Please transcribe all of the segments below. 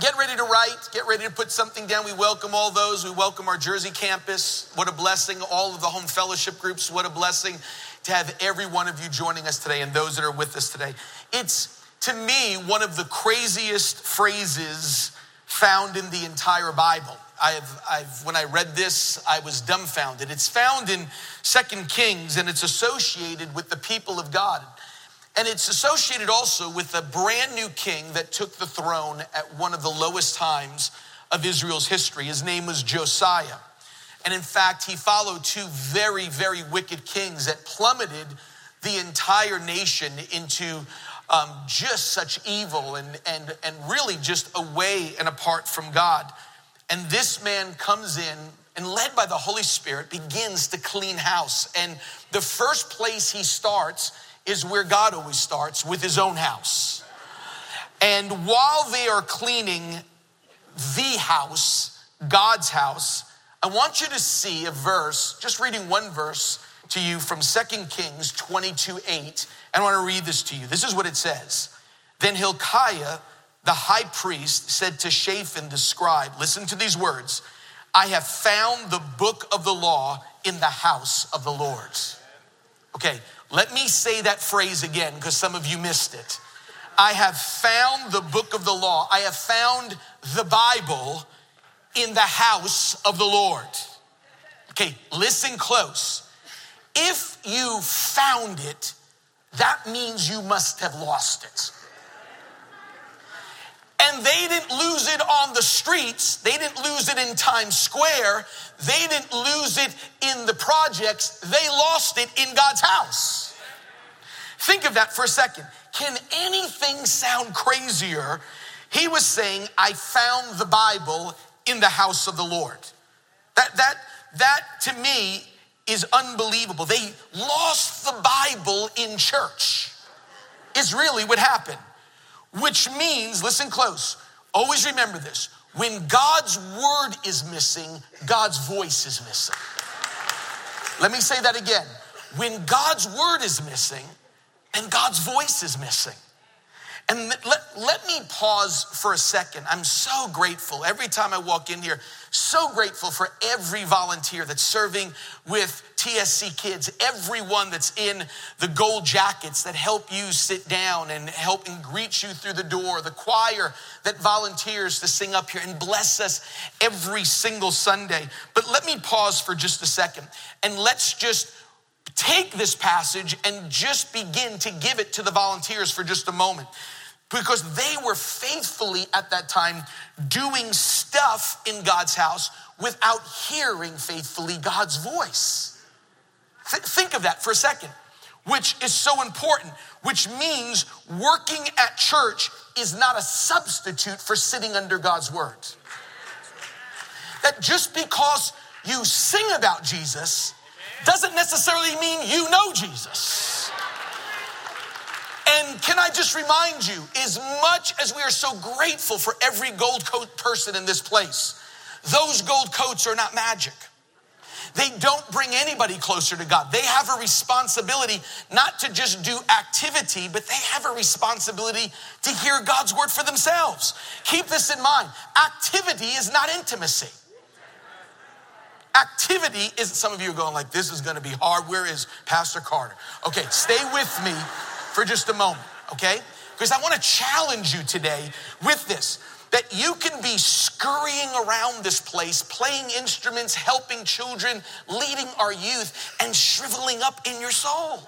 Get ready to write, get ready to put something down. We welcome all those. We welcome our Jersey campus. What a blessing. All of the home fellowship groups, what a blessing to have every one of you joining us today and those that are with us today. It's, to me, one of the craziest phrases found in the entire Bible. I've, I've, when I read this, I was dumbfounded. It's found in Second Kings and it's associated with the people of God. And it's associated also with a brand new king that took the throne at one of the lowest times of Israel's history. His name was Josiah. And in fact, he followed two very, very wicked kings that plummeted the entire nation into um, just such evil and, and, and really just away and apart from God. And this man comes in and, led by the Holy Spirit, begins to clean house. And the first place he starts is where God always starts with his own house. And while they are cleaning the house, God's house, I want you to see a verse, just reading one verse to you from 2 Kings 22 8. And I want to read this to you. This is what it says. Then Hilkiah, the high priest, said to Shaphan the scribe, Listen to these words I have found the book of the law in the house of the Lord. Okay, let me say that phrase again because some of you missed it. I have found the book of the law. I have found the Bible in the house of the Lord. Okay, listen close. If you found it, that means you must have lost it. And they didn't lose it on the streets. They didn't lose it in Times Square. They didn't lose it in the projects. They lost it in God's house. Think of that for a second. Can anything sound crazier? He was saying, I found the Bible in the house of the Lord. That, that, that to me is unbelievable. They lost the Bible in church, is really what happened. Which means, listen close, always remember this when God's word is missing, God's voice is missing. Let me say that again. When God's word is missing, and God's voice is missing. And let, let me pause for a second. I'm so grateful every time I walk in here, so grateful for every volunteer that's serving with TSC kids, everyone that's in the gold jackets that help you sit down and help and greet you through the door, the choir that volunteers to sing up here and bless us every single Sunday. But let me pause for just a second and let's just take this passage and just begin to give it to the volunteers for just a moment because they were faithfully at that time doing stuff in God's house without hearing faithfully God's voice. Th- think of that for a second, which is so important, which means working at church is not a substitute for sitting under God's word. That just because you sing about Jesus doesn't necessarily mean you know Jesus. And can I just remind you, as much as we are so grateful for every gold coat person in this place, those gold coats are not magic. They don't bring anybody closer to God. They have a responsibility not to just do activity, but they have a responsibility to hear God's word for themselves. Keep this in mind activity is not intimacy. Activity is some of you are going like, this is going to be hard. Where is Pastor Carter? Okay, stay with me for just a moment, okay? Because I want to challenge you today with this that you can be scurrying around this place, playing instruments, helping children, leading our youth, and shriveling up in your soul.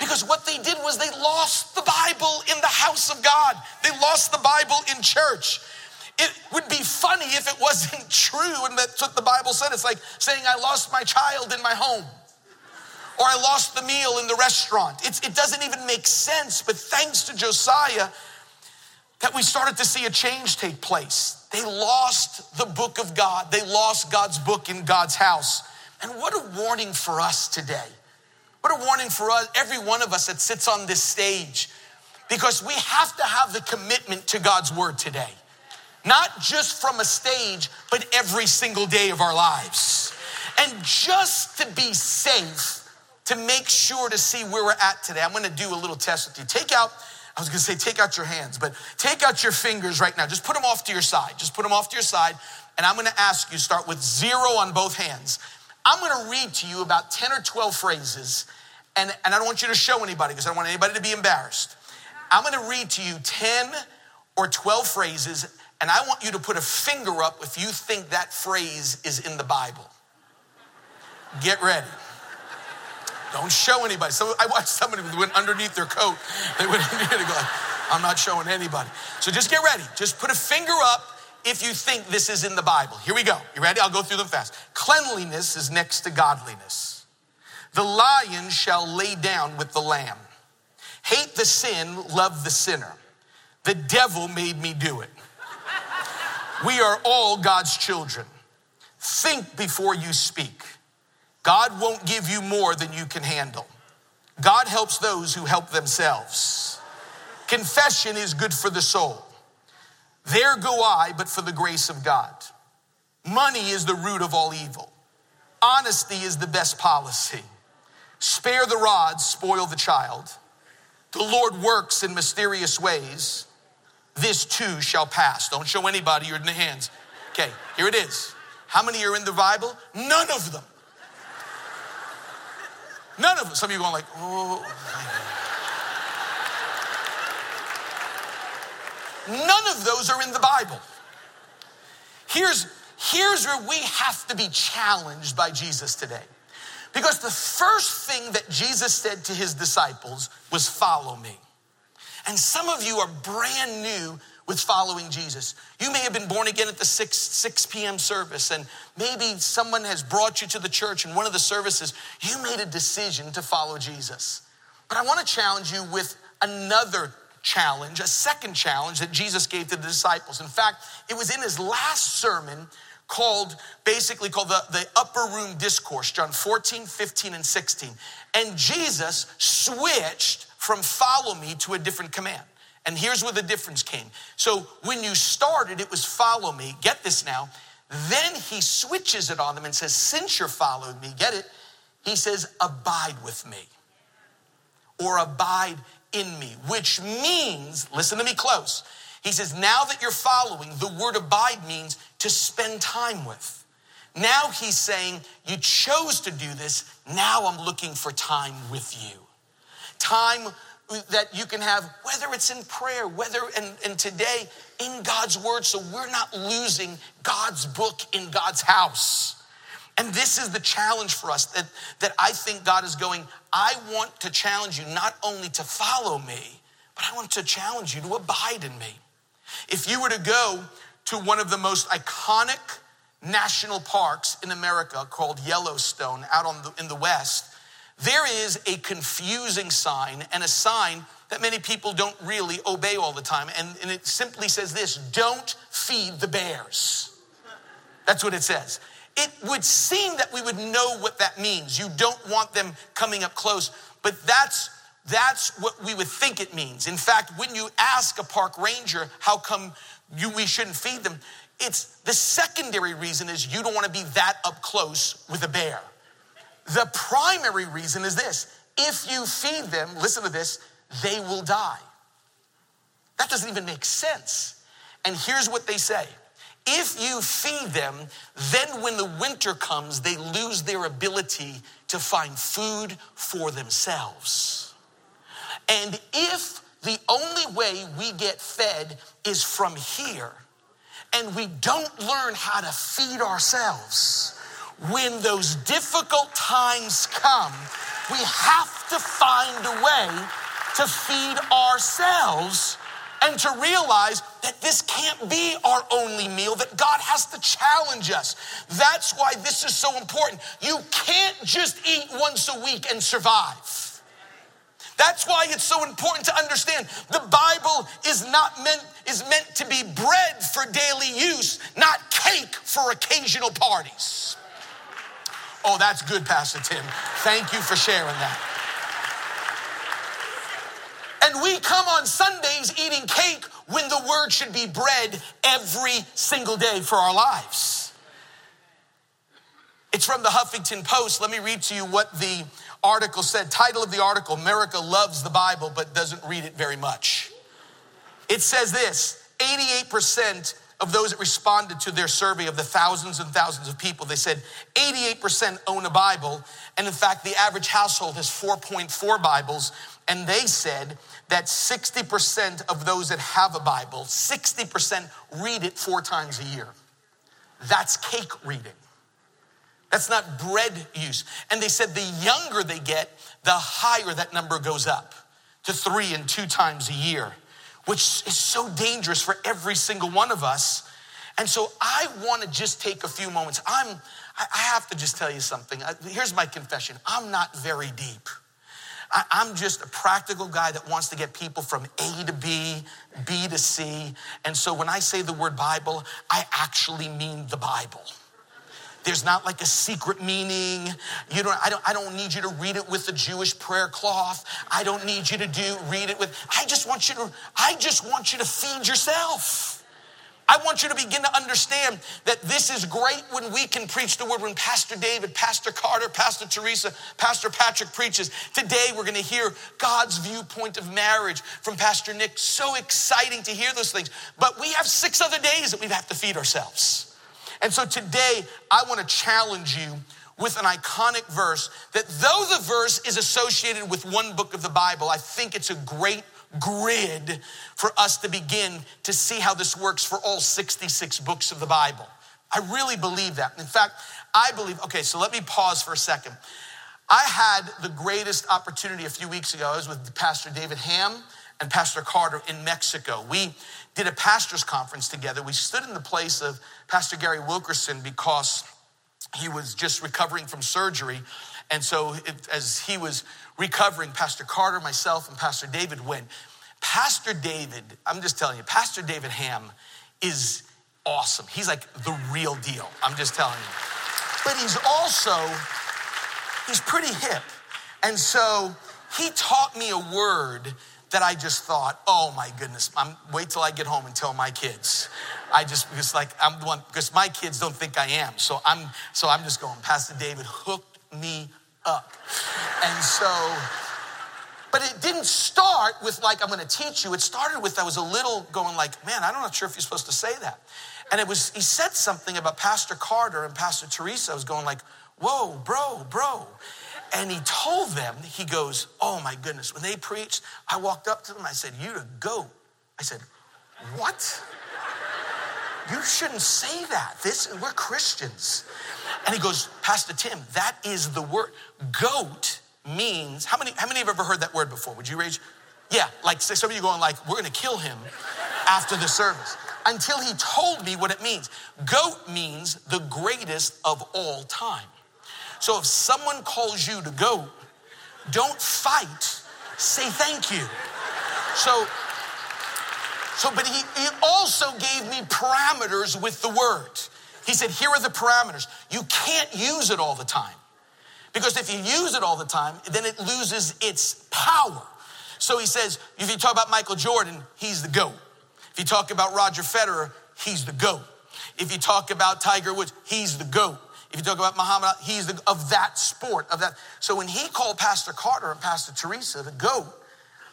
Because what they did was they lost the Bible in the house of God, they lost the Bible in church. It would be funny if it wasn't true, and that's what the Bible said. It's like saying, I lost my child in my home, or I lost the meal in the restaurant. It's, it doesn't even make sense, but thanks to Josiah, that we started to see a change take place. They lost the book of God, they lost God's book in God's house. And what a warning for us today. What a warning for us, every one of us that sits on this stage, because we have to have the commitment to God's word today not just from a stage, but every single day of our lives. And just to be safe, to make sure to see where we're at today, I'm gonna do a little test with you. Take out I was gonna say take out your hands, but take out your fingers right now. Just put them off to your side. Just put them off to your side. And I'm gonna ask you, start with zero on both hands. I'm gonna read to you about 10 or 12 phrases, and, and I don't want you to show anybody because I don't want anybody to be embarrassed. I'm gonna read to you 10 or 12 phrases, and I want you to put a finger up if you think that phrase is in the Bible. Get ready. Don't show anybody. So I watched somebody went underneath their coat. They went it go, I'm not showing anybody. So just get ready. Just put a finger up if you think this is in the Bible. Here we go. You ready? I'll go through them fast. Cleanliness is next to godliness. The lion shall lay down with the lamb. Hate the sin, love the sinner. The devil made me do it. We are all God's children. Think before you speak. God won't give you more than you can handle. God helps those who help themselves. Confession is good for the soul. There go I, but for the grace of God. Money is the root of all evil. Honesty is the best policy. Spare the rod, spoil the child. The Lord works in mysterious ways. This too shall pass. Don't show anybody the hands. Okay, here it is. How many are in the Bible? None of them. None of them. Some of you going like, oh. None of those are in the Bible. Here's, here's where we have to be challenged by Jesus today. Because the first thing that Jesus said to his disciples was, Follow me. And some of you are brand new with following Jesus. You may have been born again at the 6, 6 p.m. service, and maybe someone has brought you to the church in one of the services. You made a decision to follow Jesus. But I want to challenge you with another challenge, a second challenge that Jesus gave to the disciples. In fact, it was in his last sermon called basically called the, the upper room discourse, John 14, 15, and 16. And Jesus switched from follow me to a different command. And here's where the difference came. So when you started, it was follow me. Get this now. Then he switches it on them and says, Since you're following me, get it? He says, Abide with me or abide in me, which means, listen to me close. He says, Now that you're following, the word abide means to spend time with. Now he's saying, You chose to do this. Now I'm looking for time with you. Time that you can have, whether it's in prayer, whether and, and today in God's word, so we're not losing God's book in God's house. And this is the challenge for us that, that I think God is going, I want to challenge you not only to follow me, but I want to challenge you to abide in me. If you were to go to one of the most iconic national parks in America called Yellowstone out on the, in the West, there is a confusing sign and a sign that many people don't really obey all the time. And, and it simply says this don't feed the bears. That's what it says. It would seem that we would know what that means. You don't want them coming up close, but that's that's what we would think it means. In fact, when you ask a park ranger how come you, we shouldn't feed them, it's the secondary reason is you don't want to be that up close with a bear. The primary reason is this if you feed them, listen to this, they will die. That doesn't even make sense. And here's what they say if you feed them, then when the winter comes, they lose their ability to find food for themselves. And if the only way we get fed is from here, and we don't learn how to feed ourselves, when those difficult times come, we have to find a way to feed ourselves and to realize that this can't be our only meal, that God has to challenge us. That's why this is so important. You can't just eat once a week and survive. That's why it's so important to understand the Bible is not meant is meant to be bread for daily use, not cake for occasional parties. Oh, that's good, Pastor Tim. Thank you for sharing that. And we come on Sundays eating cake when the word should be bread every single day for our lives. It's from the Huffington Post. Let me read to you what the article said, title of the article, America loves the Bible but doesn't read it very much. It says this 88% of those that responded to their survey of the thousands and thousands of people, they said 88% own a Bible. And in fact, the average household has 4.4 Bibles. And they said that 60% of those that have a Bible, 60% read it four times a year. That's cake reading. That's not bread use. And they said the younger they get, the higher that number goes up to three and two times a year which is so dangerous for every single one of us. And so I want to just take a few moments. I'm, I have to just tell you something. Here's my confession I'm not very deep. I'm just a practical guy that wants to get people from A to B, B to C. And so when I say the word Bible, I actually mean the Bible. There's not like a secret meaning. You don't, I don't, I don't need you to read it with the Jewish prayer cloth. I don't need you to do read it with, I just want you to, I just want you to feed yourself. I want you to begin to understand that this is great when we can preach the word. When Pastor David, Pastor Carter, Pastor Teresa, Pastor Patrick preaches. Today we're going to hear God's viewpoint of marriage from Pastor Nick. So exciting to hear those things. But we have six other days that we have to feed ourselves. And so today, I want to challenge you with an iconic verse that though the verse is associated with one book of the Bible, I think it's a great grid for us to begin to see how this works for all 66 books of the Bible. I really believe that. In fact, I believe, okay, so let me pause for a second. I had the greatest opportunity a few weeks ago. I was with Pastor David Ham and Pastor Carter in Mexico. We did a pastor's conference together. We stood in the place of Pastor Gary Wilkerson because he was just recovering from surgery. And so, it, as he was recovering, Pastor Carter, myself, and Pastor David went. Pastor David, I'm just telling you, Pastor David Ham is awesome. He's like the real deal. I'm just telling you. But he's also, he's pretty hip. And so he taught me a word that I just thought, oh my goodness, I'm wait till I get home and tell my kids. I just because like I'm the one because my kids don't think I am. So I'm so I'm just going, Pastor David hooked me up. And so, but it didn't start with like I'm gonna teach you. It started with I was a little going like, man, I'm not sure if you're supposed to say that. And it was he said something about Pastor Carter and Pastor Teresa. I was going like, whoa, bro, bro. And he told them, he goes, Oh my goodness. When they preached, I walked up to them. I said, You're a goat. I said, What? You shouldn't say that. This we're Christians. And he goes, Pastor Tim, that is the word. Goat means how many how many have ever heard that word before? Would you raise? Yeah, like some of you going like, we're gonna kill him after the service. Until he told me what it means. Goat means the greatest of all time. So if someone calls you to go, don't fight, say thank you. So, so but he, he also gave me parameters with the word. He said, here are the parameters. You can't use it all the time. Because if you use it all the time, then it loses its power. So he says, if you talk about Michael Jordan, he's the GOAT. If you talk about Roger Federer, he's the GOAT. If you talk about Tiger Woods, he's the GOAT. If you talk about Muhammad, he's the, of that sport, of that. So when he called Pastor Carter and Pastor Teresa to go,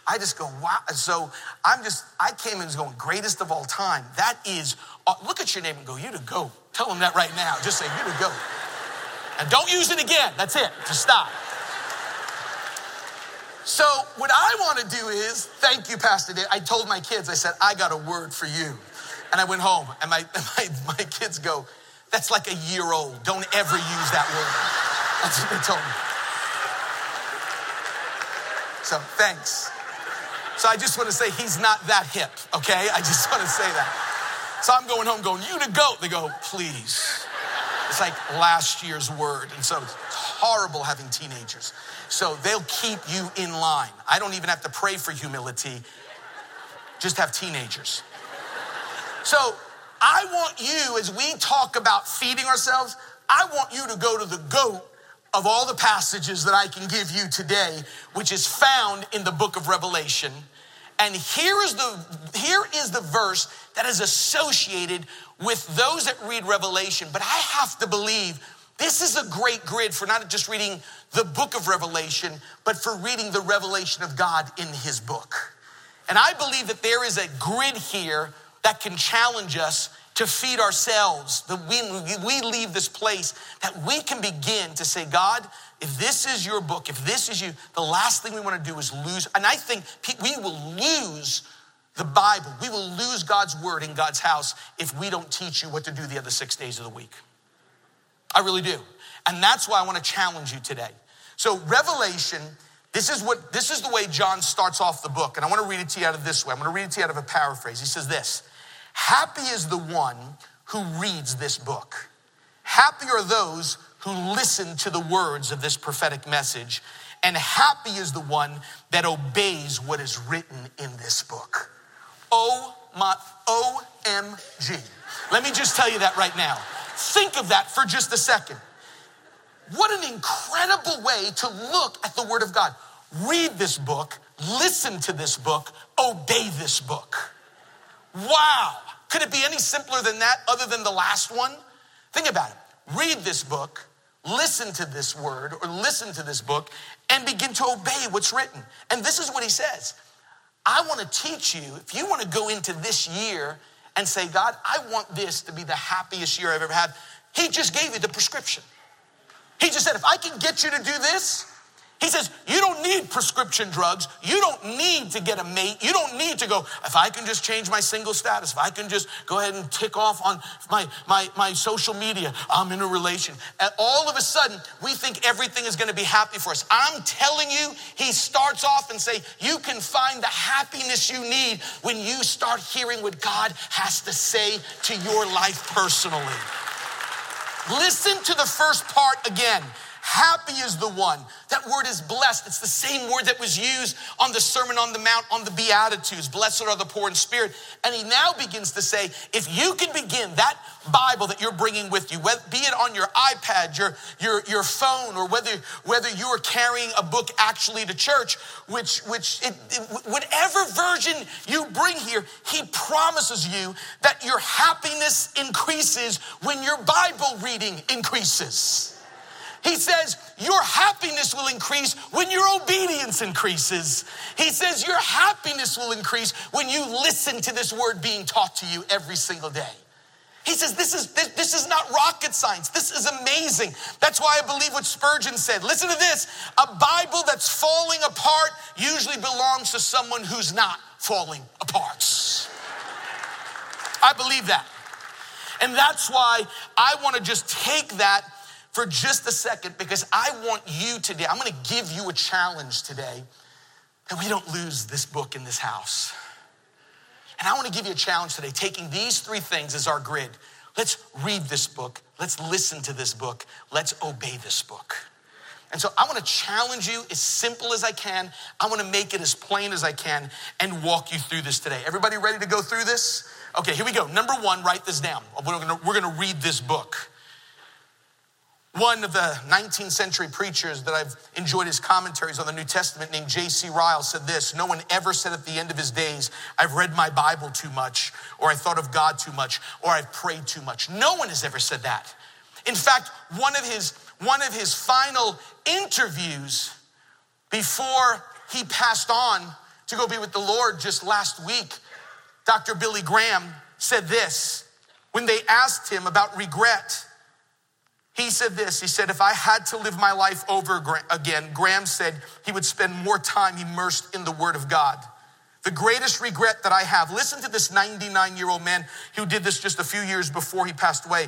I just go, wow. So I'm just, I came in going, greatest of all time. That is, uh, look at your name and go, you to go. Tell them that right now. Just say, you to go. And don't use it again. That's it. Just stop. So what I want to do is, thank you, Pastor Dave. I told my kids, I said, I got a word for you. And I went home and my, my, my kids go, that's like a year old. Don't ever use that word. That's what they told me. So thanks. So I just want to say he's not that hip, okay? I just want to say that. So I'm going home going, you to go. They go, please. It's like last year's word. And so it's horrible having teenagers. So they'll keep you in line. I don't even have to pray for humility, just have teenagers. So I want you, as we talk about feeding ourselves, I want you to go to the goat of all the passages that I can give you today, which is found in the book of Revelation. And here is the here is the verse that is associated with those that read Revelation. But I have to believe This is a great grid for not just reading the book of Revelation, but for reading the revelation of God in his book. And I believe that there is a grid here that can challenge us to feed ourselves, that we, we leave this place, that we can begin to say, God, if this is your book, if this is you, the last thing we want to do is lose. And I think we will lose the Bible. We will lose God's word in God's house if we don't teach you what to do the other six days of the week. I really do. And that's why I want to challenge you today. So, Revelation, this is what this is the way John starts off the book. And I want to read it to you out of this way. I'm going to read it to you out of a paraphrase. He says this Happy is the one who reads this book. Happy are those who listen to the words of this prophetic message. And happy is the one that obeys what is written in this book. Oh my, OMG. Let me just tell you that right now. Think of that for just a second. What an incredible way to look at the Word of God. Read this book, listen to this book, obey this book. Wow. Could it be any simpler than that other than the last one? Think about it. Read this book, listen to this word or listen to this book, and begin to obey what's written. And this is what he says I want to teach you, if you want to go into this year and say, God, I want this to be the happiest year I've ever had, he just gave you the prescription. He just said, if I can get you to do this, he says, You don't need prescription drugs. You don't need to get a mate. You don't need to go, if I can just change my single status, if I can just go ahead and tick off on my, my, my social media, I'm in a relation. And all of a sudden, we think everything is going to be happy for us. I'm telling you, he starts off and say, You can find the happiness you need when you start hearing what God has to say to your life personally. Listen to the first part again. Happy is the one. That word is blessed. It's the same word that was used on the Sermon on the Mount on the Beatitudes. Blessed are the poor in spirit. And he now begins to say, if you can begin that Bible that you're bringing with you, be it on your iPad, your, your, your phone, or whether, whether you are carrying a book actually to church, which, which it, it, whatever version you bring here, he promises you that your happiness increases when your Bible reading increases. He says, Your happiness will increase when your obedience increases. He says, Your happiness will increase when you listen to this word being taught to you every single day. He says, this is, this, this, is not rocket science. This is amazing. That's why I believe what Spurgeon said. Listen to this a Bible that's falling apart usually belongs to someone who's not falling apart. I believe that. And that's why I want to just take that for just a second because I want you today, I'm gonna give you a challenge today that we don't lose this book in this house. And I wanna give you a challenge today, taking these three things as our grid. Let's read this book, let's listen to this book, let's obey this book. And so I wanna challenge you as simple as I can. I wanna make it as plain as I can and walk you through this today. Everybody ready to go through this? Okay, here we go. Number one, write this down. We're gonna, we're gonna read this book. One of the 19th century preachers that I've enjoyed his commentaries on the New Testament, named J.C. Ryle, said this No one ever said at the end of his days, I've read my Bible too much, or I thought of God too much, or I've prayed too much. No one has ever said that. In fact, one of his, one of his final interviews before he passed on to go be with the Lord just last week, Dr. Billy Graham said this when they asked him about regret he said this He said, If I had to live my life over again, Graham said he would spend more time immersed in the Word of God. The greatest regret that I have, listen to this 99 year old man who did this just a few years before he passed away.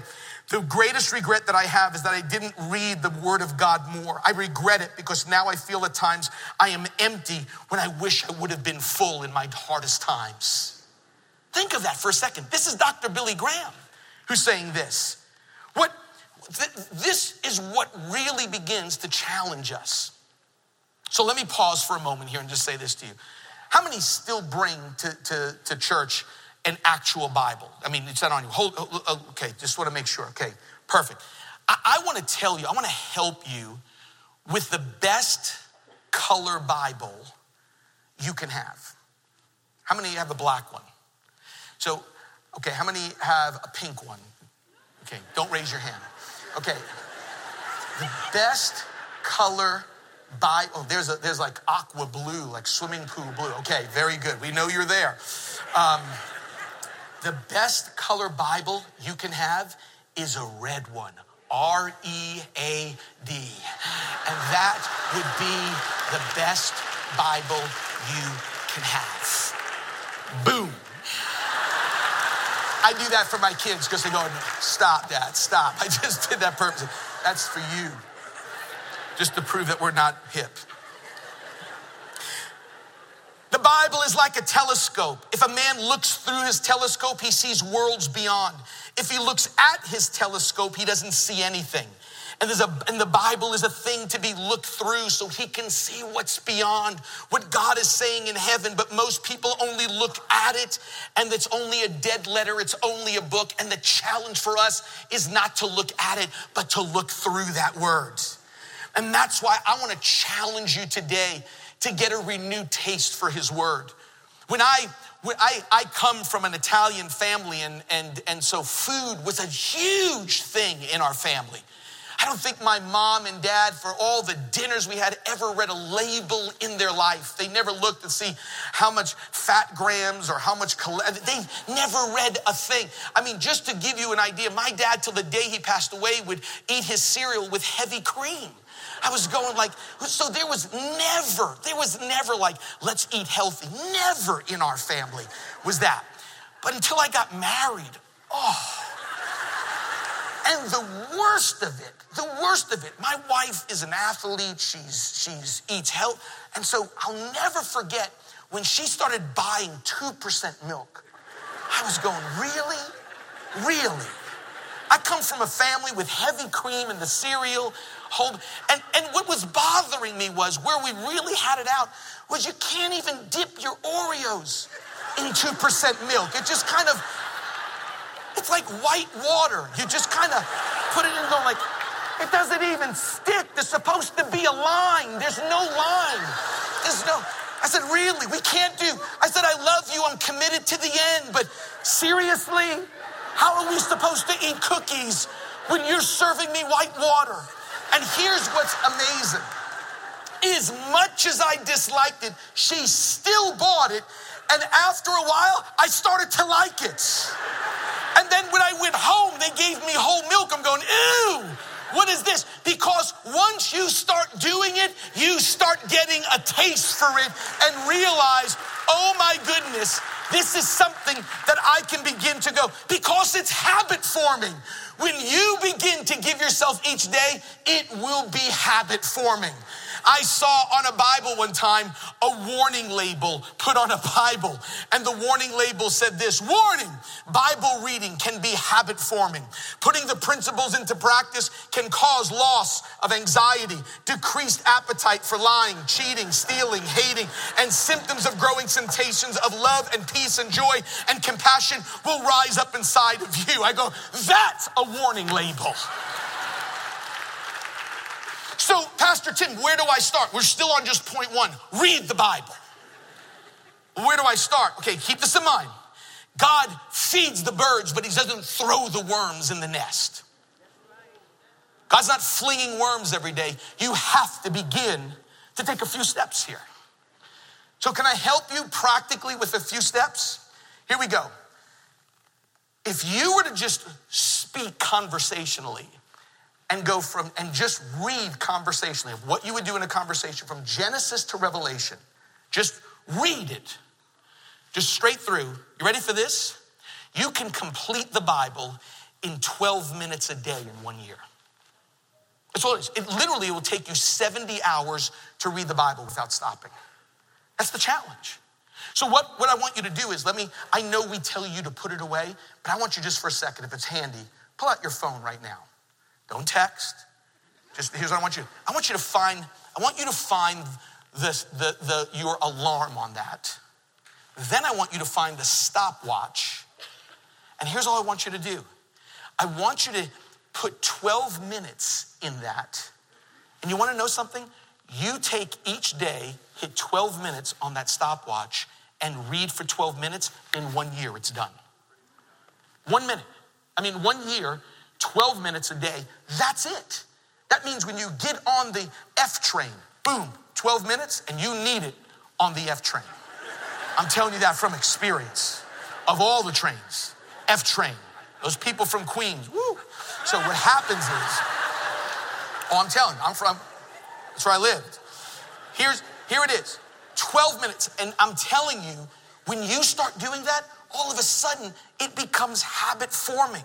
The greatest regret that I have is that I didn't read the Word of God more. I regret it because now I feel at times I am empty when I wish I would have been full in my hardest times. Think of that for a second. This is Dr. Billy Graham who's saying this. What this is what really begins to challenge us. So let me pause for a moment here and just say this to you. How many still bring to, to, to church an actual Bible? I mean, it's not on you. Hold, okay, just want to make sure. Okay, perfect. I, I want to tell you, I want to help you with the best color Bible you can have. How many have a black one? So, okay, how many have a pink one? Okay, don't raise your hand. Okay. The best color by oh there's a there's like aqua blue like swimming pool blue. Okay very good. We know you're there. Um, the best color bible you can have is a red one. R-e-a-d and that would be the best bible you can have. Boom i do that for my kids because they go stop dad stop i just did that purposely that's for you just to prove that we're not hip. The Bible is like a telescope. If a man looks through his telescope, he sees worlds beyond. If he looks at his telescope, he doesn't see anything. And, there's a, and the Bible is a thing to be looked through so he can see what's beyond what God is saying in heaven. But most people only look at it and it's only a dead letter, it's only a book. And the challenge for us is not to look at it, but to look through that word. And that's why I want to challenge you today to get a renewed taste for his word. When I when I, I come from an Italian family, and, and, and so food was a huge thing in our family. I don't think my mom and dad, for all the dinners we had, ever read a label in their life. They never looked to see how much fat grams or how much, they never read a thing. I mean, just to give you an idea, my dad, till the day he passed away, would eat his cereal with heavy cream. I was going like, so there was never, there was never like, let's eat healthy. Never in our family was that. But until I got married, oh. And the worst of it, the worst of it, my wife is an athlete. She's, she's eats health. And so I'll never forget when she started buying 2% milk. I was going, really? Really? I come from a family with heavy cream and the cereal. Hold, and, and what was bothering me was where we really had it out was you can't even dip your Oreos in 2% milk. It just kind of, it's like white water. You just kind of put it in go like, it doesn't even stick. There's supposed to be a line. There's no line. There's no, I said, really? We can't do. I said, I love you. I'm committed to the end. But seriously, how are we supposed to eat cookies when you're serving me white water? And here's what's amazing. As much as I disliked it, she still bought it. And after a while, I started to like it. And then when I went home, they gave me whole milk. I'm going, ew, what is this? Because once you start doing it, you start getting a taste for it and realize, oh my goodness, this is something that I can begin to go because it's habit forming. When you begin to give yourself each day, it will be habit forming. I saw on a Bible one time a warning label put on a Bible, and the warning label said this Warning, Bible reading can be habit forming. Putting the principles into practice can cause loss of anxiety, decreased appetite for lying, cheating, stealing, hating, and symptoms of growing sensations of love and peace and joy and compassion will rise up inside of you. I go, That's a warning label. So, Pastor Tim, where do I start? We're still on just point one read the Bible. Where do I start? Okay, keep this in mind. God feeds the birds, but He doesn't throw the worms in the nest. God's not flinging worms every day. You have to begin to take a few steps here. So, can I help you practically with a few steps? Here we go. If you were to just speak conversationally, and go from and just read conversationally of what you would do in a conversation from Genesis to Revelation. Just read it. Just straight through. You ready for this? You can complete the Bible in 12 minutes a day in one year. That's all it is. It literally will take you 70 hours to read the Bible without stopping. That's the challenge. So, what, what I want you to do is let me, I know we tell you to put it away, but I want you just for a second, if it's handy, pull out your phone right now. Don't text. Just here's what I want you. I want you to find. I want you to find this, the, the your alarm on that. Then I want you to find the stopwatch. And here's all I want you to do. I want you to put 12 minutes in that. And you want to know something? You take each day, hit 12 minutes on that stopwatch, and read for 12 minutes. In one year, it's done. One minute. I mean, one year, 12 minutes a day. That's it. That means when you get on the F train, boom, 12 minutes, and you need it on the F train. I'm telling you that from experience. Of all the trains, F train, those people from Queens, woo. So what happens is, oh, I'm telling you, I'm from, that's where I lived. Here's, here it is 12 minutes. And I'm telling you, when you start doing that, all of a sudden it becomes habit forming.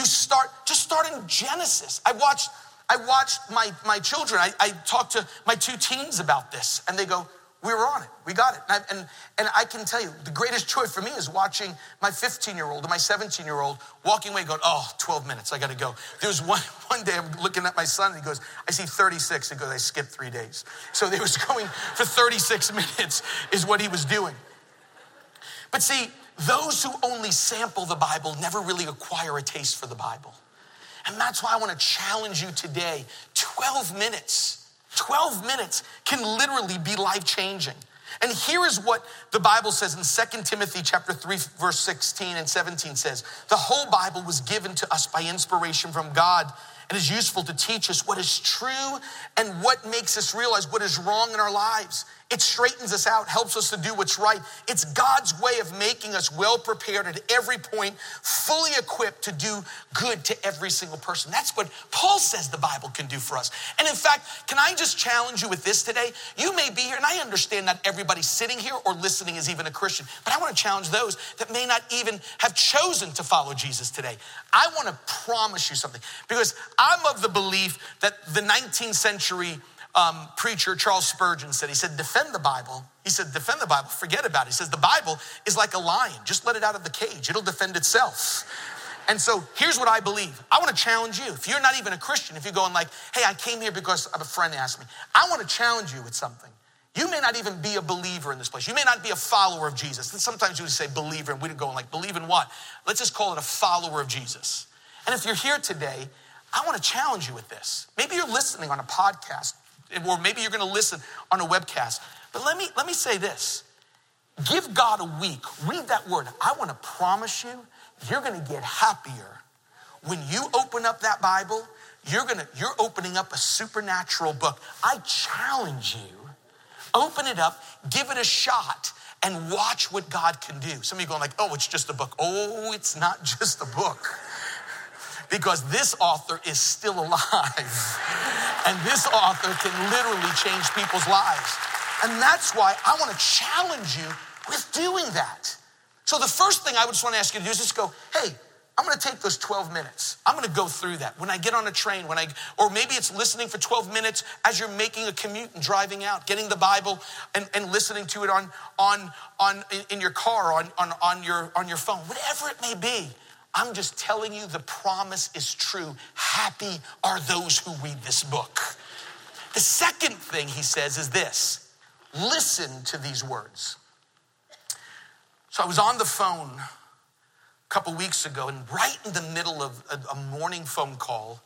You start, just start in Genesis. I watched, I watched my, my children, I, I talked to my two teens about this, and they go, we were on it. We got it. And I, and, and I can tell you, the greatest joy for me is watching my 15 year old and my 17 year old walking away going, oh, 12 minutes, I got to go. There was one, one day I'm looking at my son and he goes, I see 36. He goes, I skipped three days. So they was going for 36 minutes is what he was doing. But see, those who only sample the Bible never really acquire a taste for the Bible. And that's why I want to challenge you today 12 minutes 12 minutes can literally be life changing. And here is what the Bible says in 2 Timothy chapter 3 verse 16 and 17 says, "The whole Bible was given to us by inspiration from God and is useful to teach us what is true and what makes us realize what is wrong in our lives. It straightens us out, helps us to do what's right. It's God's way of making us well prepared at every point, fully equipped to do good to every single person. That's what Paul says the Bible can do for us. And in fact, can I just challenge you with this today? You may be here, and I understand not everybody sitting here or listening is even a Christian, but I want to challenge those that may not even have chosen to follow Jesus today. I want to promise you something because I'm of the belief that the 19th century um, preacher Charles Spurgeon said. He said, defend the Bible. He said, defend the Bible, forget about it. He says, the Bible is like a lion. Just let it out of the cage, it'll defend itself. And so here's what I believe. I want to challenge you. If you're not even a Christian, if you're going like, hey, I came here because a friend asked me, I want to challenge you with something. You may not even be a believer in this place. You may not be a follower of Jesus. And sometimes you would say believer, and we'd go like, believe in what? Let's just call it a follower of Jesus. And if you're here today, I want to challenge you with this. Maybe you're listening on a podcast or maybe you're going to listen on a webcast. But let me let me say this. Give God a week. Read that word. I want to promise you, you're going to get happier when you open up that Bible. You're going to you're opening up a supernatural book. I challenge you. Open it up, give it a shot and watch what God can do. Some of you going like, "Oh, it's just a book." Oh, it's not just a book because this author is still alive. and this author can literally change people's lives. And that's why I want to challenge you with doing that. So the first thing I would just want to ask you to do is just go, hey, I'm going to take those 12 minutes. I'm going to go through that when I get on a train, when I, or maybe it's listening for 12 minutes as you're making a commute and driving out, getting the Bible and, and listening to it on, on, on, in your car, on, on, on, your, on your phone, whatever it may be. I'm just telling you the promise is true. Happy are those who read this book. The second thing he says is this listen to these words. So I was on the phone a couple weeks ago, and right in the middle of a, morning phone call,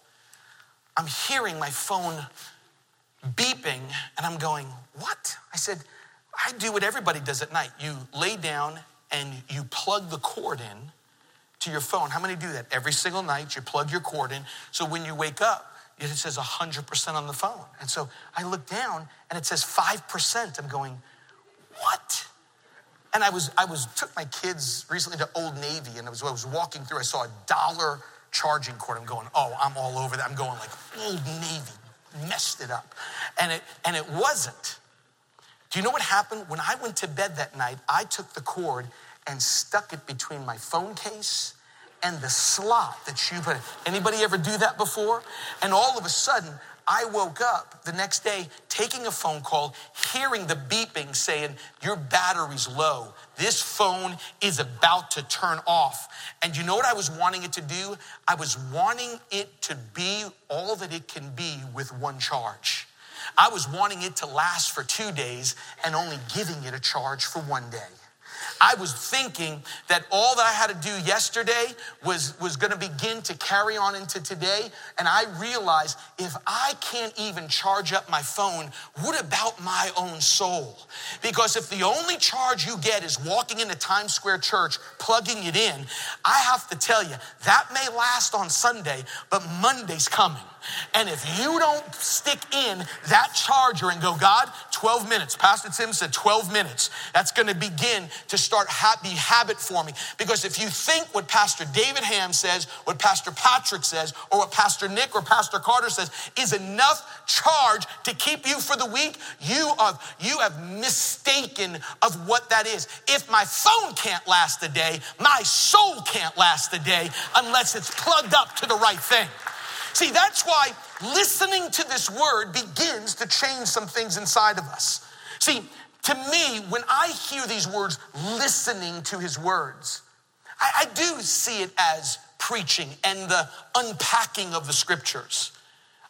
I'm hearing my phone beeping, and I'm going, What? I said, I do what everybody does at night. You lay down and you plug the cord in to your phone. How many do that? Every single night, you plug your cord in. So when you wake up, it says 100% on the phone. And so I look down and it says 5%. I'm going, what? And I was, I was, took my kids recently to Old Navy and I was, I was walking through, I saw a dollar charging cord. I'm going, oh, I'm all over that. I'm going like, Old Navy, messed it up. And it, and it wasn't. Do you know what happened? When I went to bed that night, I took the cord and stuck it between my phone case and the slot that you put. Anybody ever do that before? And all of a sudden, I woke up the next day taking a phone call, hearing the beeping saying, Your battery's low. This phone is about to turn off. And you know what I was wanting it to do? I was wanting it to be all that it can be with one charge. I was wanting it to last for two days and only giving it a charge for one day. I was thinking that all that I had to do yesterday was, was going to begin to carry on into today. And I realized if I can't even charge up my phone, what about my own soul? Because if the only charge you get is walking into Times Square Church, plugging it in, I have to tell you, that may last on Sunday, but Monday's coming. And if you don't stick in that charger and go, God, 12 minutes. Pastor Tim said 12 minutes. That's going to begin to start ha- be habit forming. Because if you think what Pastor David Ham says, what Pastor Patrick says, or what Pastor Nick or Pastor Carter says is enough charge to keep you for the week, you are you have mistaken of what that is. If my phone can't last a day, my soul can't last a day unless it's plugged up to the right thing. See, that's why listening to this word begins to change some things inside of us. See, to me, when I hear these words, listening to his words, I, I do see it as preaching and the unpacking of the scriptures.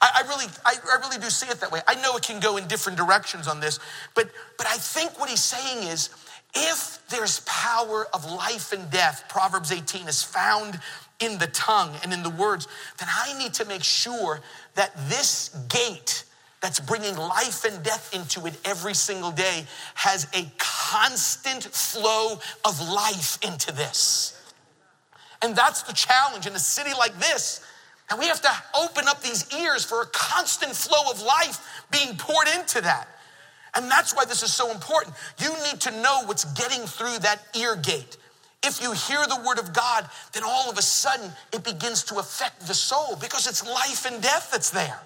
I, I really, I, I really do see it that way. I know it can go in different directions on this, but but I think what he's saying is if there's power of life and death, Proverbs 18 is found in the tongue and in the words, then I need to make sure that this gate that's bringing life and death into it every single day has a constant flow of life into this. And that's the challenge in a city like this. And we have to open up these ears for a constant flow of life being poured into that. And that's why this is so important. You need to know what's getting through that ear gate. If you hear the word of God, then all of a sudden it begins to affect the soul because it's life and death that's there.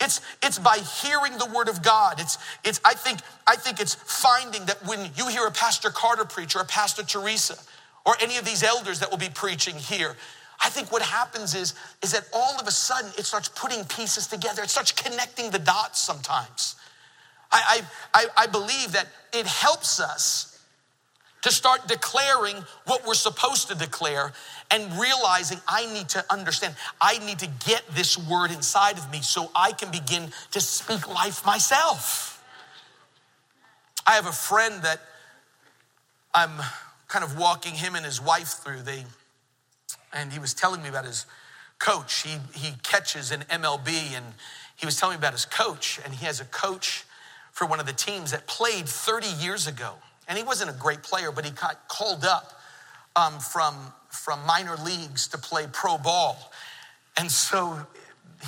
It's, it's by hearing the word of God. It's, it's, I, think, I think it's finding that when you hear a Pastor Carter preach or a Pastor Teresa or any of these elders that will be preaching here, I think what happens is, is that all of a sudden it starts putting pieces together. It starts connecting the dots sometimes. I, I, I believe that it helps us to start declaring what we're supposed to declare and realizing I need to understand, I need to get this word inside of me so I can begin to speak life myself. I have a friend that I'm kind of walking him and his wife through. They, and he was telling me about his coach. He, he catches an MLB and he was telling me about his coach, and he has a coach for one of the teams that played 30 years ago. And he wasn't a great player, but he got called up um, from, from minor leagues to play pro ball. And so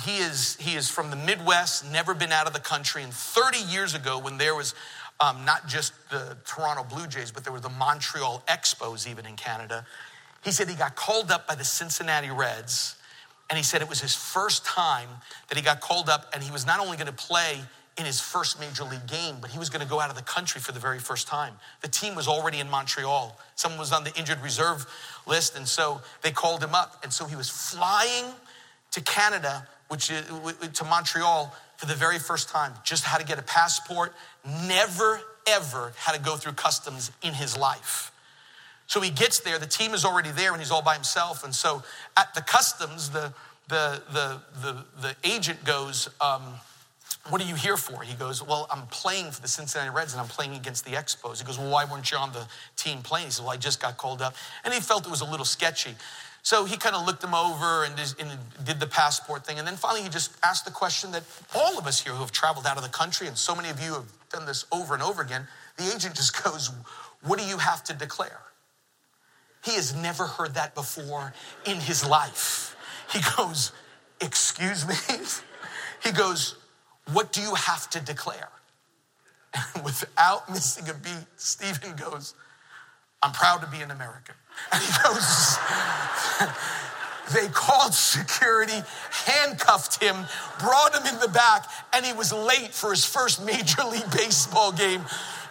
he is, he is from the Midwest, never been out of the country. And 30 years ago, when there was um, not just the Toronto Blue Jays, but there were the Montreal Expos, even in Canada, he said he got called up by the Cincinnati Reds. And he said it was his first time that he got called up, and he was not only going to play in his first major league game, but he was going to go out of the country for the very first time. The team was already in Montreal. Someone was on the injured reserve list, and so they called him up. And so he was flying to Canada, which is to Montreal for the very first time. Just had to get a passport. Never ever had to go through customs in his life. So he gets there. The team is already there, and he's all by himself. And so at the customs, the the the the, the agent goes. Um, what are you here for? He goes, Well, I'm playing for the Cincinnati Reds and I'm playing against the Expos. He goes, Well, why weren't you on the team playing? He said, Well, I just got called up. And he felt it was a little sketchy. So he kind of looked him over and, did the passport thing. And then finally, he just asked the question that all of us here who have traveled out of the country, and so many of you have done this over and over again, the agent just goes, What do you have to declare? He has never heard that before in his life. He goes, Excuse me? He goes, what do you have to declare? And without missing a beat, Stephen goes, I'm proud to be an American. And he goes, they called security, handcuffed him, brought him in the back, and he was late for his first Major League Baseball game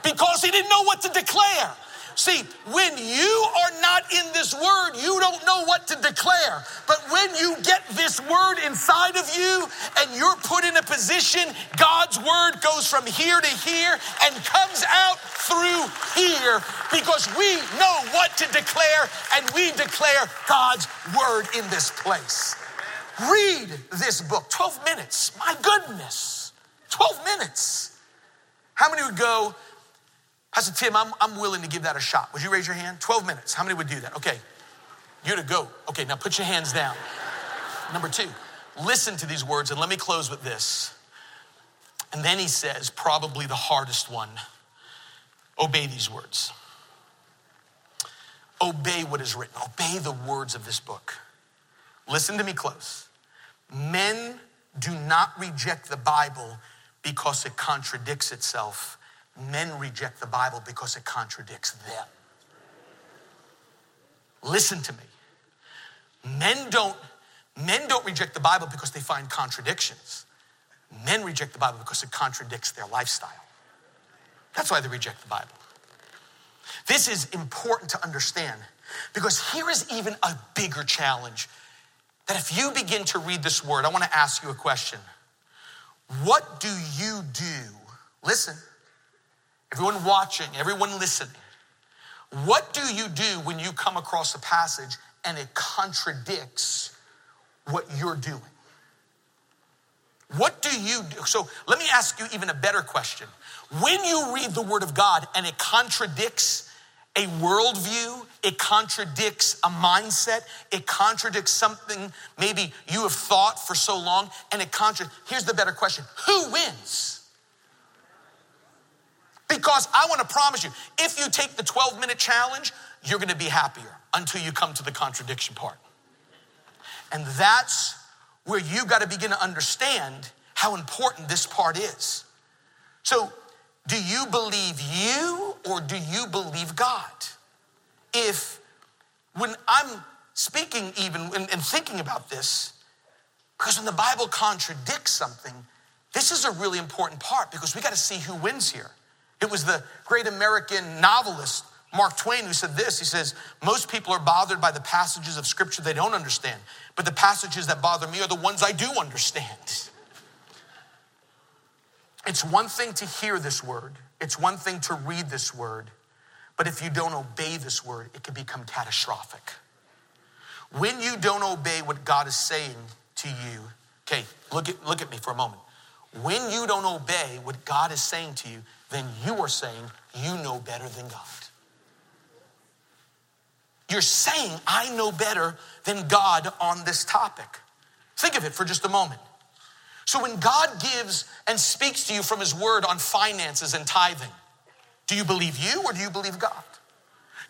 because he didn't know what to declare. See, when you are not in this word, you don't know what to declare. But when you get this word inside of you and you're put in a position, God's word goes from here to here and comes out through here because we know what to declare and we declare God's word in this place. Read this book, 12 minutes. My goodness, 12 minutes. How many would go, Pastor Tim, I'm, I'm willing to give that a shot. Would you raise your hand? 12 minutes. How many would do that? Okay. You're to go. Okay, now put your hands down. Number two, listen to these words, and let me close with this. And then he says, probably the hardest one obey these words. Obey what is written, obey the words of this book. Listen to me close. Men do not reject the Bible because it contradicts itself. Men reject the Bible because it contradicts them. Listen to me. Men don't, men don't reject the Bible because they find contradictions. Men reject the Bible because it contradicts their lifestyle. That's why they reject the Bible. This is important to understand because here is even a bigger challenge that if you begin to read this word, I want to ask you a question. What do you do? Listen, everyone watching, everyone listening. What do you do when you come across a passage and it contradicts what you're doing? What do you do? So let me ask you even a better question. When you read the Word of God and it contradicts a worldview, it contradicts a mindset, it contradicts something maybe you have thought for so long, and it contradicts. Here's the better question Who wins? Because I want to promise you, if you take the 12 minute challenge, you're going to be happier until you come to the contradiction part. And that's where you got to begin to understand how important this part is. So, do you believe you or do you believe God? If, when I'm speaking even and, and thinking about this, because when the Bible contradicts something, this is a really important part because we got to see who wins here. It was the great American novelist Mark Twain who said this. He says, Most people are bothered by the passages of scripture they don't understand, but the passages that bother me are the ones I do understand. It's one thing to hear this word, it's one thing to read this word, but if you don't obey this word, it can become catastrophic. When you don't obey what God is saying to you, okay, look at, look at me for a moment. When you don't obey what God is saying to you, then you are saying you know better than God. You're saying, I know better than God on this topic. Think of it for just a moment. So, when God gives and speaks to you from His word on finances and tithing, do you believe you or do you believe God?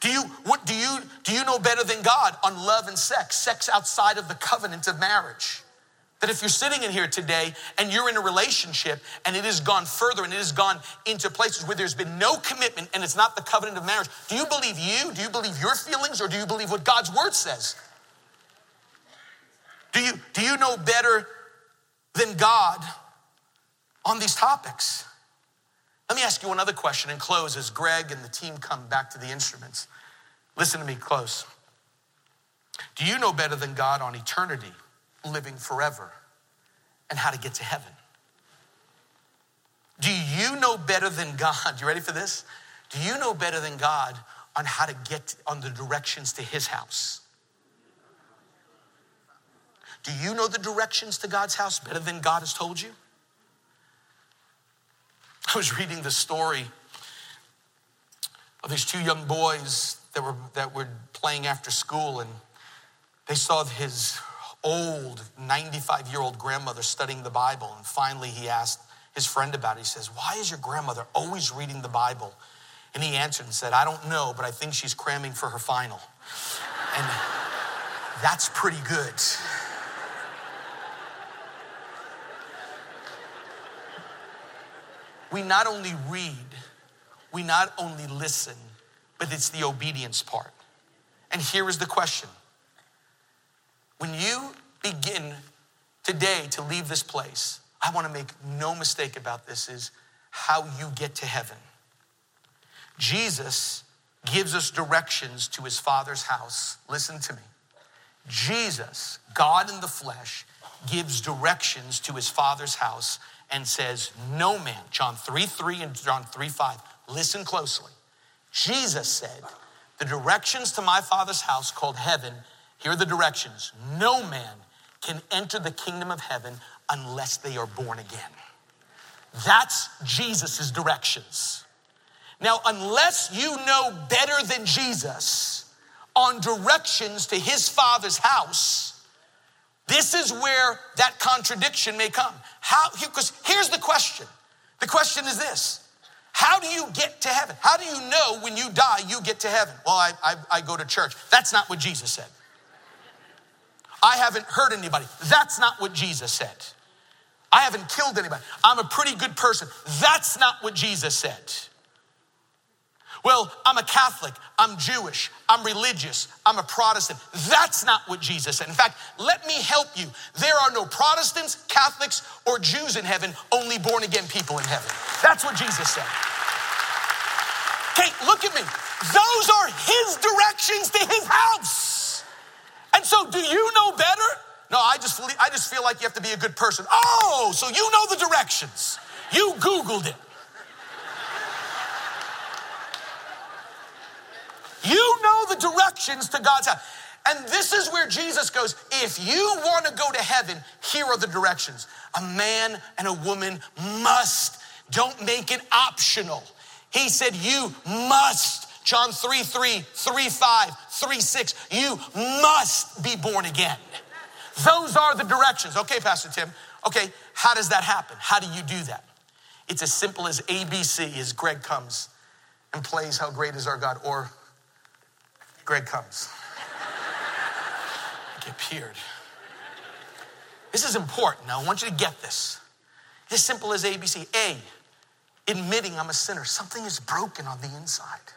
Do you, what, do you, do you know better than God on love and sex, sex outside of the covenant of marriage? That if you're sitting in here today and you're in a relationship and it has gone further and it has gone into places where there's been no commitment and it's not the covenant of marriage, do you believe you? Do you believe your feelings or do you believe what God's word says? Do you, do you know better than God on these topics? Let me ask you another question and close as Greg and the team come back to the instruments. Listen to me close. Do you know better than God on eternity? Living forever and how to get to heaven. Do you know better than God? You ready for this? Do you know better than God on how to get on the directions to his house? Do you know the directions to God's house better than God has told you? I was reading the story of these two young boys that were, that were playing after school, and they saw his old 95 year old grandmother studying the Bible. And finally, he asked his friend about it. He says, Why is your grandmother always reading the Bible? And he answered and said, I don't know, but I think she's cramming for her final. And that's pretty good. We not only read, we not only listen, but it's the obedience part. And here is the question when you begin today to leave this place, I want to make no mistake about this is how you get to heaven. Jesus gives us directions to his father's house. Listen to me. Jesus, God in the flesh, gives directions to his father's house and says, No man, John 3 3 and John 3 5. Listen closely. Jesus said, The directions to my father's house called heaven here are the directions no man can enter the kingdom of heaven unless they are born again. That's Jesus' directions. Now, unless you know better than Jesus on directions to his father's house, this is where that contradiction may come. How, because here's the question the question is this How do you get to heaven? How do you know when you die you get to heaven? Well, I, I, I go to church. That's not what Jesus said. I haven't hurt anybody. That's not what Jesus said. I haven't killed anybody. I'm a pretty good person. That's not what Jesus said. Well, I'm a Catholic, I'm Jewish, I'm religious, I'm a Protestant. That's not what Jesus said. In fact, let me help you. There are no Protestants, Catholics, or Jews in heaven, only born again people in heaven. That's what Jesus said. Okay, look at me. Those are his directions to his house. And so, do you know better? No, I just, I just feel like you have to be a good person. Oh, so you know the directions. You Googled it. You know the directions to God's house. And this is where Jesus goes if you want to go to heaven, here are the directions. A man and a woman must, don't make it optional. He said, You must. John 3 3, 3 5, 3 6, you must be born again. Those are the directions. Okay, Pastor Tim. Okay, how does that happen? How do you do that? It's as simple as ABC as Greg comes and plays How Great Is Our God, or Greg comes. Get appeared. This is important. Now, I want you to get this. It's as simple as ABC. A, admitting I'm a sinner. Something is broken on the inside.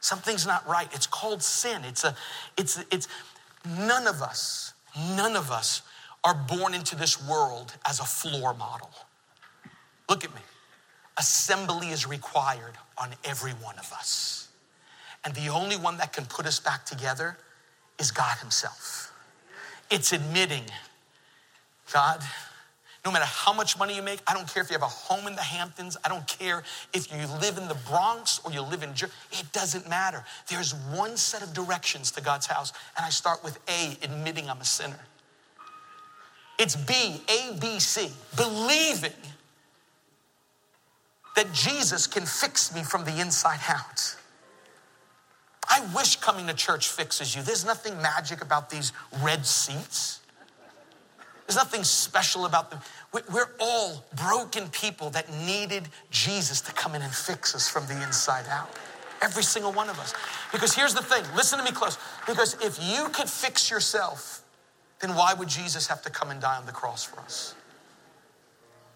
Something's not right. It's called sin. It's a, it's, it's, none of us, none of us are born into this world as a floor model. Look at me. Assembly is required on every one of us. And the only one that can put us back together is God Himself. It's admitting, God, no matter how much money you make, I don't care if you have a home in the Hamptons, I don't care if you live in the Bronx or you live in Jersey, it doesn't matter. There's one set of directions to God's house, and I start with A, admitting I'm a sinner. It's B, A, B, C, believing that Jesus can fix me from the inside out. I wish coming to church fixes you. There's nothing magic about these red seats. There's nothing special about them. We're all broken people that needed Jesus to come in and fix us from the inside out. Every single one of us. Because here's the thing listen to me close. Because if you could fix yourself, then why would Jesus have to come and die on the cross for us?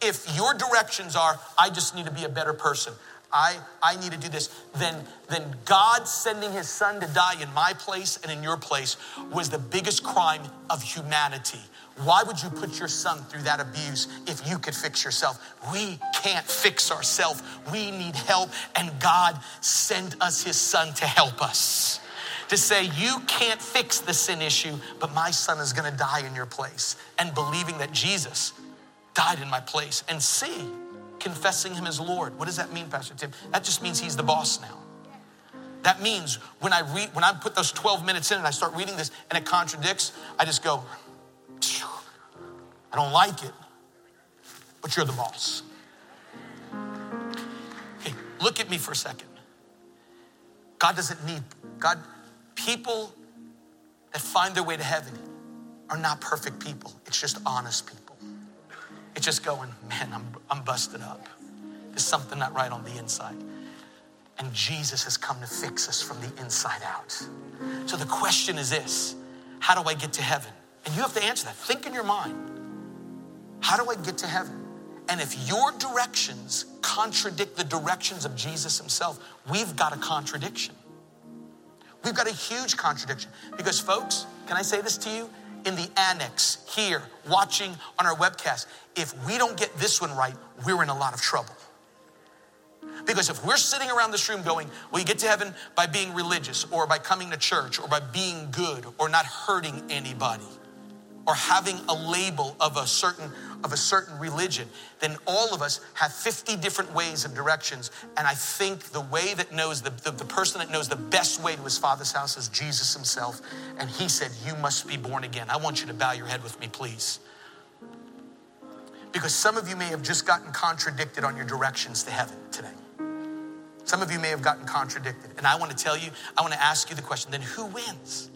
If your directions are, I just need to be a better person, I, I need to do this, then, then God sending his son to die in my place and in your place was the biggest crime of humanity. Why would you put your son through that abuse if you could fix yourself? We can't fix ourselves. We need help, and God sent us his son to help us. To say, you can't fix the sin issue, but my son is gonna die in your place. And believing that Jesus died in my place. And see, confessing him as Lord. What does that mean, Pastor Tim? That just means he's the boss now. That means when I read, when I put those 12 minutes in and I start reading this and it contradicts, I just go, I don't like it, but you're the boss. Okay, look at me for a second. God doesn't need, God, people that find their way to heaven are not perfect people. It's just honest people. It's just going, man, I'm, I'm busted up. There's something not right on the inside. And Jesus has come to fix us from the inside out. So the question is this How do I get to heaven? And you have to answer that. Think in your mind How do I get to heaven? And if your directions contradict the directions of Jesus himself, we've got a contradiction. We've got a huge contradiction. Because, folks, can I say this to you? In the annex here, watching on our webcast, if we don't get this one right, we're in a lot of trouble. Because if we're sitting around this room going, well, you get to heaven by being religious or by coming to church or by being good or not hurting anybody or having a label of a certain of a certain religion, then all of us have 50 different ways of directions. And I think the way that knows, the, the, the, person that knows the best way to his father's house is Jesus himself. And he said, You must be born again. I want you to bow your head with me, please. Because some of you may have just gotten contradicted on your directions to heaven today. Some of you may have gotten contradicted. And I want to tell you, I want to ask you the question then who wins?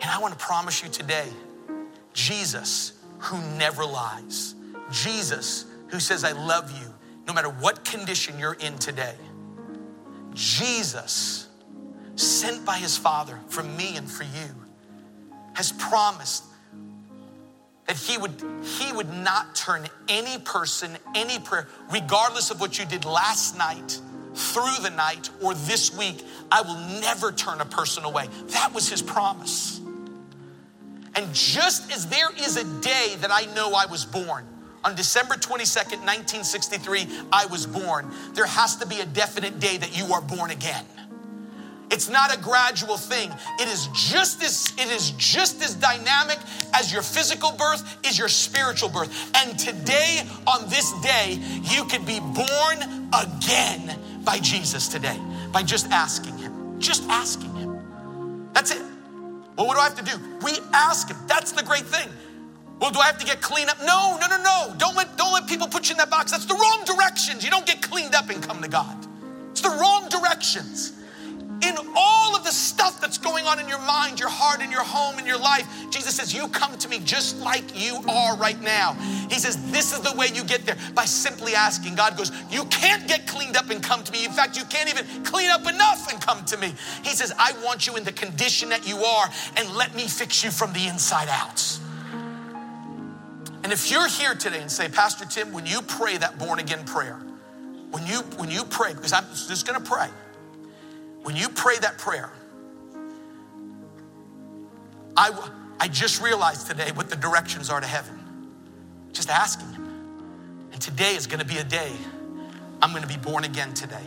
And I want to promise you today, Jesus who never lies. Jesus, who says, I love you no matter what condition you're in today. Jesus, sent by his Father for me and for you, has promised that he would he would not turn any person any prayer regardless of what you did last night through the night or this week i will never turn a person away that was his promise and just as there is a day that i know i was born on December 22nd, 1963, I was born. There has to be a definite day that you are born again. It's not a gradual thing. It is just as it is just as dynamic as your physical birth is your spiritual birth. And today on this day, you could be born again by Jesus today by just asking him. Just asking him. That's it. Well, what do I have to do? We ask him. That's the great thing. Well, do I have to get cleaned up? No, no, no, no. Don't let, don't let people put you in that box. That's the wrong directions. You don't get cleaned up and come to God. It's the wrong directions in all of the stuff that's going on in your mind, your heart, in your home, in your life, Jesus says, You come to me just like you are right now. He says, This is the way you get there by simply asking. God goes, You can't get cleaned up and come to me. In fact, you can't even clean up enough and come to me. He says, I want you in the condition that you are and let me fix you from the inside out. And if you're here today and say, Pastor Tim, when you pray that born again prayer, when you when you pray, because I'm just gonna pray, when you pray that prayer, I, I just realized today what the directions are to heaven. Just asking. And today is going to be a day I'm going to be born again today.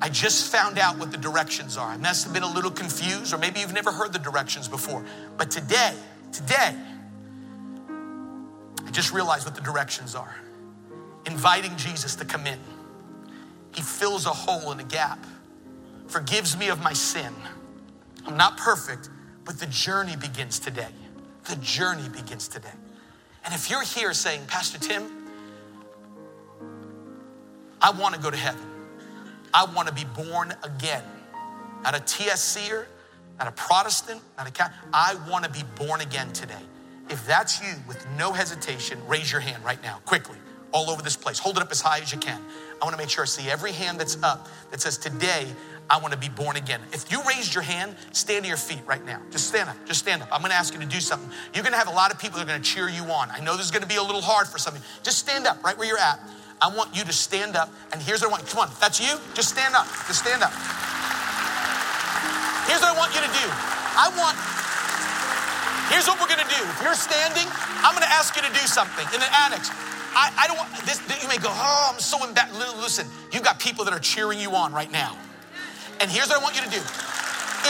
I just found out what the directions are. I must have been a little confused, or maybe you've never heard the directions before. But today, today, I just realized what the directions are. Inviting Jesus to come in. He fills a hole and a gap forgives me of my sin. I'm not perfect, but the journey begins today. The journey begins today. And if you're here saying, Pastor Tim, I want to go to heaven, I want to be born again, not a TSCer, not a Protestant, not a Catholic, I want to be born again today. If that's you, with no hesitation, raise your hand right now, quickly, all over this place. Hold it up as high as you can. I want to make sure I see every hand that's up that says, Today, I want to be born again. If you raised your hand, stand to your feet right now. Just stand up. Just stand up. I'm going to ask you to do something. You're going to have a lot of people that are going to cheer you on. I know this is going to be a little hard for some of you. Just stand up right where you're at. I want you to stand up. And here's what I want. Come on, that's you. Just stand up. Just stand up. Here's what I want you to do. I want, here's what we're to do. If you're standing, I'm to ask you to do something in the annex. I, I don't want this. You may go, oh, I'm so embarrassed. Listen, you've got people that are cheering you on right now. And here's what I want you to do.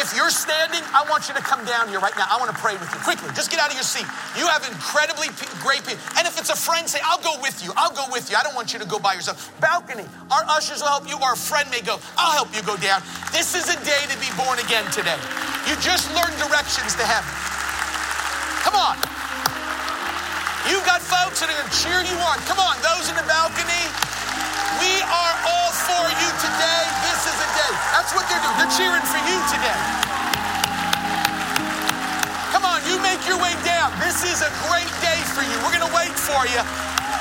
If you're standing, I want you to come down here right now. I want to pray with you. Quickly, just get out of your seat. You have incredibly great people. And if it's a friend, say, I'll go with you. I'll go with you. I don't want you to go by yourself. Balcony, our ushers will help you, a friend may go. I'll help you go down. This is a day to be born again today. You just learned directions to heaven. Come on. You've got folks that are going to cheer you on. Come on, those in the balcony. We are all for you today. This is a day. That's what they're doing. They're cheering for you today. Come on, you make your way down. This is a great day for you. We're going to wait for you.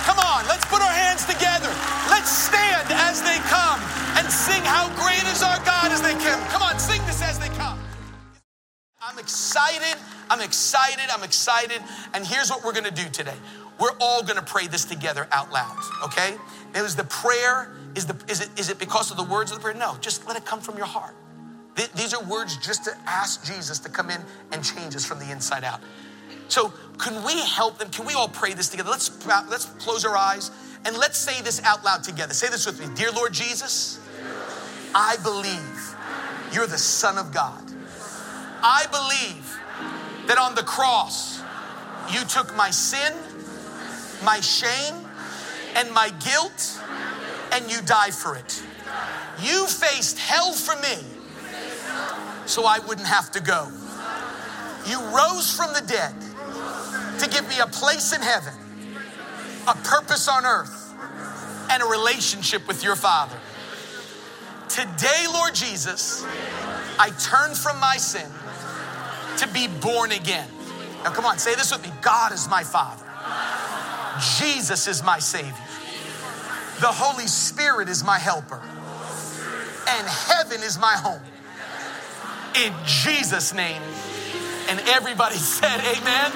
Come on, let's put our hands together. Let's stand as they come and sing how great is our God as they come. Come on, sing this as they come. I'm excited. I'm excited. I'm excited. And here's what we're going to do today. We're all going to pray this together out loud, okay? It was the prayer. Is, the, is, it, is it because of the words of the prayer? No, just let it come from your heart. Th- these are words just to ask Jesus to come in and change us from the inside out. So, can we help them? Can we all pray this together? Let's, let's close our eyes and let's say this out loud together. Say this with me Dear Lord Jesus, I believe you're the Son of God. I believe that on the cross, you took my sin, my shame, and my guilt, and you died for it. You faced hell for me so I wouldn't have to go. You rose from the dead to give me a place in heaven, a purpose on earth, and a relationship with your Father. Today, Lord Jesus, I turn from my sin to be born again. Now, come on, say this with me God is my Father, Jesus is my Savior. The Holy Spirit is my helper. And heaven is my home. In Jesus' name. And everybody said, Amen.